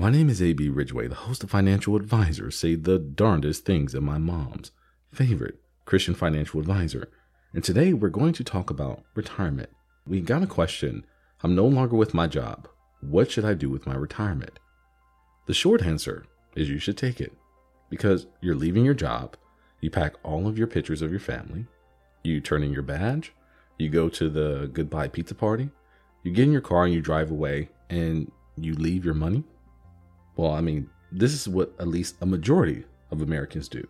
My name is AB Ridgeway, the host of Financial Advisors say the darndest things in my mom's favorite Christian financial advisor. And today we're going to talk about retirement. We got a question I'm no longer with my job. What should I do with my retirement? The short answer is you should take it because you're leaving your job. You pack all of your pictures of your family. You turn in your badge. You go to the goodbye pizza party. You get in your car and you drive away and you leave your money. Well, I mean, this is what at least a majority of Americans do.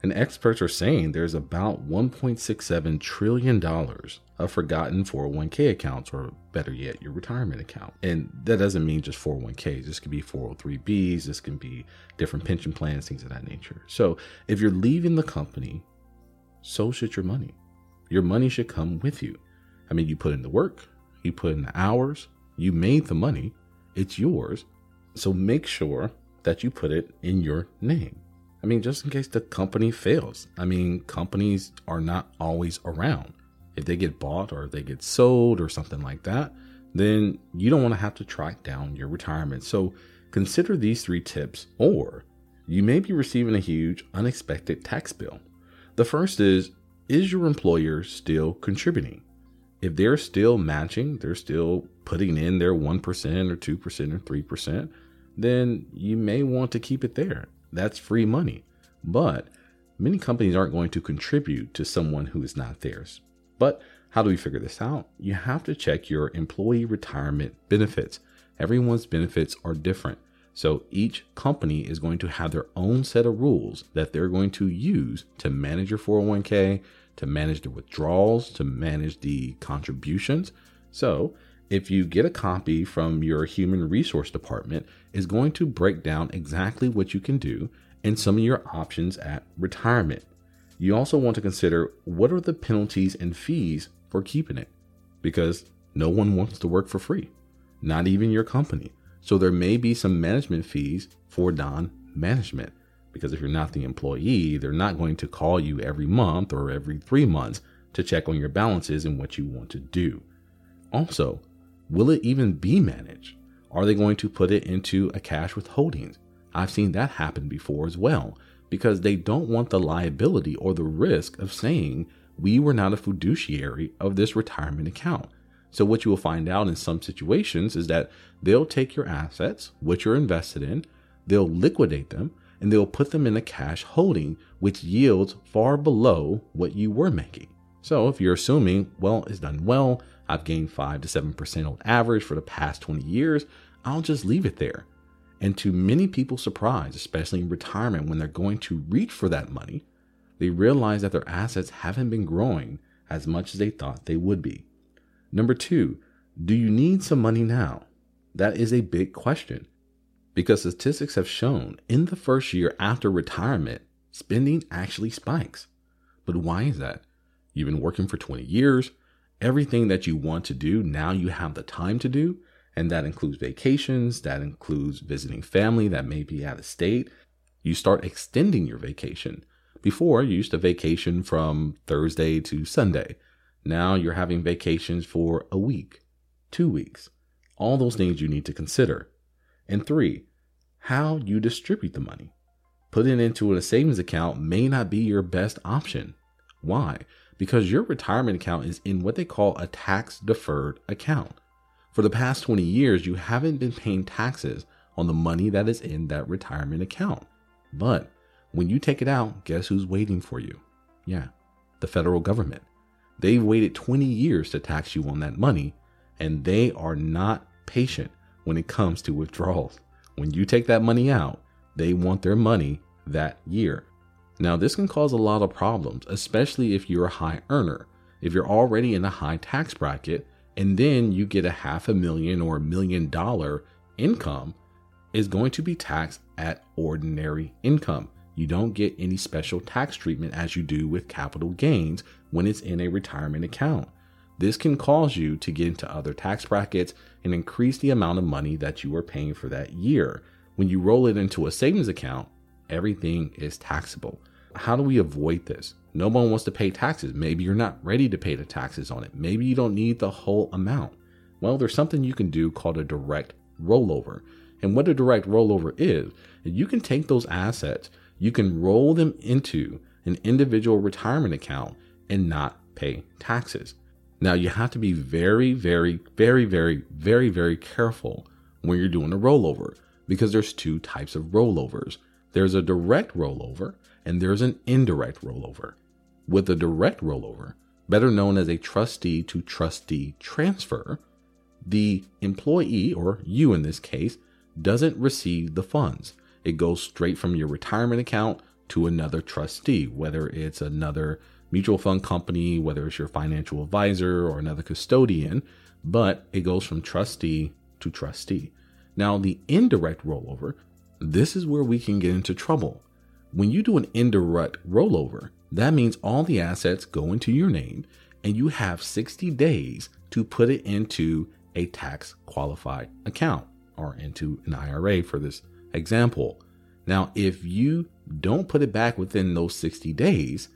And experts are saying there's about $1.67 trillion of forgotten 401k accounts, or better yet, your retirement account. And that doesn't mean just 401ks. This could be 403bs, this can be different pension plans, things of that nature. So if you're leaving the company, so should your money. Your money should come with you. I mean, you put in the work, you put in the hours, you made the money, it's yours. So make sure that you put it in your name. I mean, just in case the company fails. I mean, companies are not always around. If they get bought or they get sold or something like that, then you don't want to have to track down your retirement. So consider these three tips, or you may be receiving a huge unexpected tax bill. The first is Is your employer still contributing? If they're still matching, they're still putting in their 1% or 2% or 3%, then you may want to keep it there that's free money. But many companies aren't going to contribute to someone who is not theirs. But how do we figure this out? You have to check your employee retirement benefits. Everyone's benefits are different. So each company is going to have their own set of rules that they're going to use to manage your 401k, to manage the withdrawals, to manage the contributions. So if you get a copy from your human resource department, is going to break down exactly what you can do and some of your options at retirement. You also want to consider what are the penalties and fees for keeping it because no one wants to work for free, not even your company. So there may be some management fees for non management because if you're not the employee, they're not going to call you every month or every three months to check on your balances and what you want to do. Also, Will it even be managed? Are they going to put it into a cash withholdings? I've seen that happen before as well because they don't want the liability or the risk of saying we were not a fiduciary of this retirement account. So, what you will find out in some situations is that they'll take your assets, which you're invested in, they'll liquidate them, and they'll put them in a cash holding, which yields far below what you were making. So, if you're assuming, well, it's done well, I've gained 5 to 7% on average for the past 20 years. I'll just leave it there. And to many people's surprise, especially in retirement, when they're going to reach for that money, they realize that their assets haven't been growing as much as they thought they would be. Number two, do you need some money now? That is a big question because statistics have shown in the first year after retirement, spending actually spikes. But why is that? You've been working for 20 years, everything that you want to do, now you have the time to do. And that includes vacations, that includes visiting family that may be out of state. You start extending your vacation. Before, you used to vacation from Thursday to Sunday. Now you're having vacations for a week, two weeks. All those things you need to consider. And three, how you distribute the money. Putting it into a savings account may not be your best option. Why? because your retirement account is in what they call a tax deferred account. For the past 20 years, you haven't been paying taxes on the money that is in that retirement account. But when you take it out, guess who's waiting for you? Yeah, the federal government. They've waited 20 years to tax you on that money, and they are not patient when it comes to withdrawals. When you take that money out, they want their money that year. Now, this can cause a lot of problems, especially if you're a high earner. If you're already in a high tax bracket and then you get a half a million or a million dollar income, is going to be taxed at ordinary income. You don't get any special tax treatment as you do with capital gains when it's in a retirement account. This can cause you to get into other tax brackets and increase the amount of money that you are paying for that year. When you roll it into a savings account, everything is taxable. How do we avoid this? No one wants to pay taxes. Maybe you're not ready to pay the taxes on it. Maybe you don't need the whole amount. Well, there's something you can do called a direct rollover. And what a direct rollover is, you can take those assets, you can roll them into an individual retirement account and not pay taxes. Now, you have to be very, very, very, very, very, very careful when you're doing a rollover because there's two types of rollovers. There's a direct rollover and there's an indirect rollover. With a direct rollover, better known as a trustee to trustee transfer, the employee, or you in this case, doesn't receive the funds. It goes straight from your retirement account to another trustee, whether it's another mutual fund company, whether it's your financial advisor or another custodian, but it goes from trustee to trustee. Now, the indirect rollover, this is where we can get into trouble. When you do an indirect rollover, that means all the assets go into your name and you have 60 days to put it into a tax qualified account or into an IRA for this example. Now, if you don't put it back within those 60 days,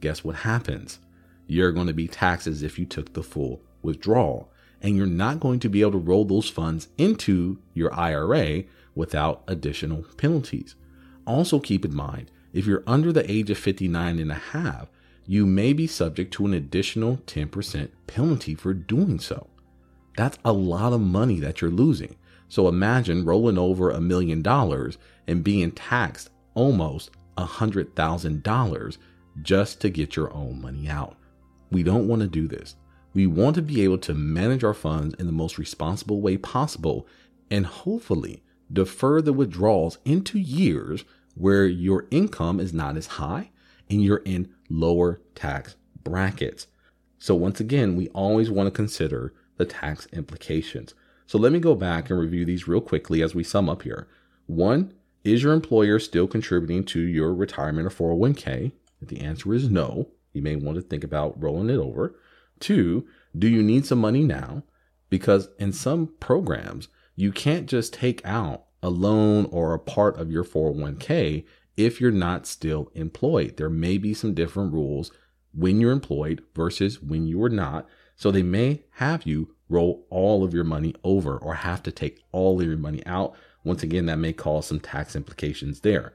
guess what happens? You're going to be taxed as if you took the full withdrawal, and you're not going to be able to roll those funds into your IRA without additional penalties. Also, keep in mind if you're under the age of 59 and a half, you may be subject to an additional 10% penalty for doing so. That's a lot of money that you're losing. So imagine rolling over a million dollars and being taxed almost a hundred thousand dollars just to get your own money out. We don't want to do this. We want to be able to manage our funds in the most responsible way possible and hopefully defer the withdrawals into years where your income is not as high and you're in lower tax brackets. So, once again, we always want to consider the tax implications. So, let me go back and review these real quickly as we sum up here. One, is your employer still contributing to your retirement or 401k? If the answer is no, you may want to think about rolling it over. Two, do you need some money now? Because in some programs, you can't just take out a loan or a part of your 401k if you're not still employed. There may be some different rules when you're employed versus when you are not. So they may have you roll all of your money over or have to take all of your money out. Once again, that may cause some tax implications there.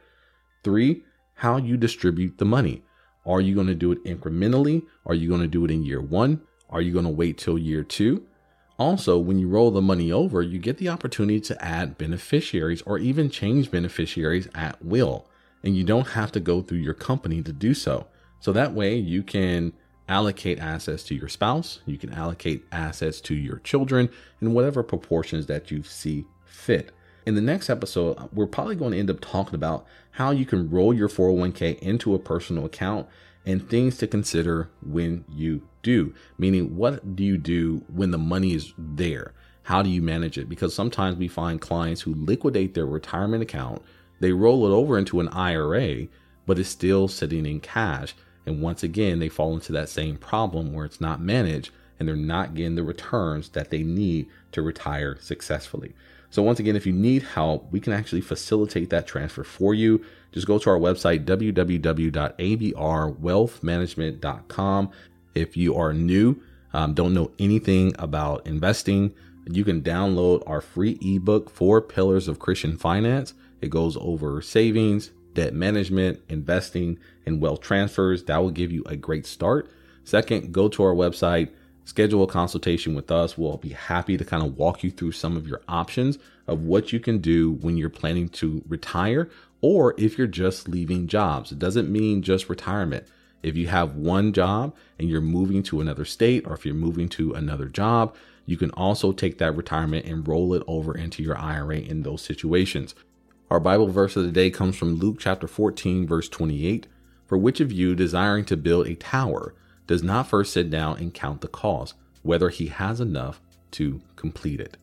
Three, how you distribute the money. Are you going to do it incrementally? Are you going to do it in year one? Are you going to wait till year two? Also, when you roll the money over, you get the opportunity to add beneficiaries or even change beneficiaries at will. And you don't have to go through your company to do so. So that way you can allocate assets to your spouse, you can allocate assets to your children in whatever proportions that you see fit. In the next episode, we're probably going to end up talking about how you can roll your 401k into a personal account and things to consider when you do. Meaning, what do you do when the money is there? How do you manage it? Because sometimes we find clients who liquidate their retirement account, they roll it over into an IRA, but it's still sitting in cash. And once again, they fall into that same problem where it's not managed and they're not getting the returns that they need to retire successfully. So, once again, if you need help, we can actually facilitate that transfer for you. Just go to our website, www.abrwealthmanagement.com. If you are new, um, don't know anything about investing, you can download our free ebook, Four Pillars of Christian Finance. It goes over savings, debt management, investing, and wealth transfers. That will give you a great start. Second, go to our website schedule a consultation with us. We'll be happy to kind of walk you through some of your options of what you can do when you're planning to retire or if you're just leaving jobs. It doesn't mean just retirement. If you have one job and you're moving to another state or if you're moving to another job, you can also take that retirement and roll it over into your IRA in those situations. Our Bible verse of the day comes from Luke chapter 14, verse 28. For which of you desiring to build a tower does not first sit down and count the cost, whether he has enough to complete it.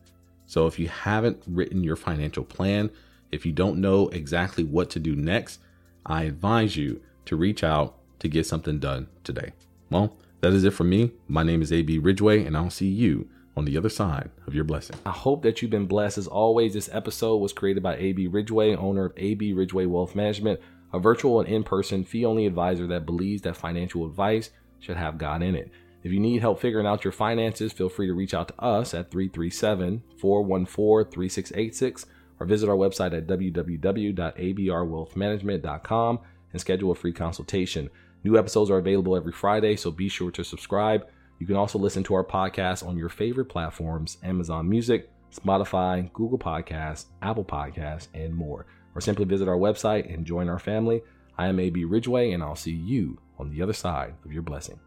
So if you haven't written your financial plan, if you don't know exactly what to do next, I advise you to reach out to get something done today. Well, that is it for me. My name is AB Ridgeway, and I'll see you on the other side of your blessing. I hope that you've been blessed. As always, this episode was created by AB Ridgeway, owner of AB Ridgeway Wealth Management, a virtual and in person fee only advisor that believes that financial advice should have God in it. If you need help figuring out your finances, feel free to reach out to us at 337 414 3686 or visit our website at www.abrwealthmanagement.com and schedule a free consultation. New episodes are available every Friday, so be sure to subscribe. You can also listen to our podcast on your favorite platforms Amazon Music, Spotify, Google Podcasts, Apple Podcasts, and more. Or simply visit our website and join our family. I am AB Ridgeway, and I'll see you on the other side of your blessing.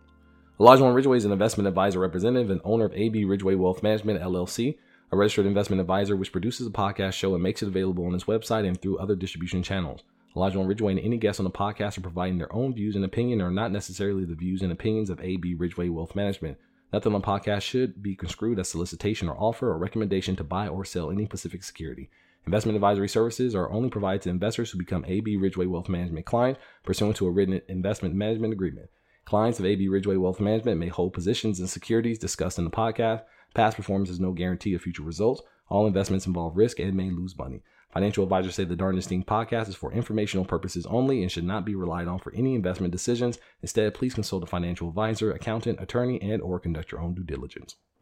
Elijah Ridgeway is an investment advisor representative and owner of AB Ridgeway Wealth Management, LLC, a registered investment advisor which produces a podcast show and makes it available on his website and through other distribution channels. Elijah Ridgeway and any guests on the podcast are providing their own views and opinion are not necessarily the views and opinions of AB Ridgeway Wealth Management. Nothing on the podcast should be construed as solicitation or offer or recommendation to buy or sell any specific security. Investment advisory services are only provided to investors who become AB Ridgeway Wealth Management clients pursuant to a written investment management agreement. Clients of AB Ridgeway Wealth Management may hold positions in securities discussed in the podcast. Past performance is no guarantee of future results. All investments involve risk and may lose money. Financial advisors say the Darndest Thing podcast is for informational purposes only and should not be relied on for any investment decisions. Instead, please consult a financial advisor, accountant, attorney, and or conduct your own due diligence.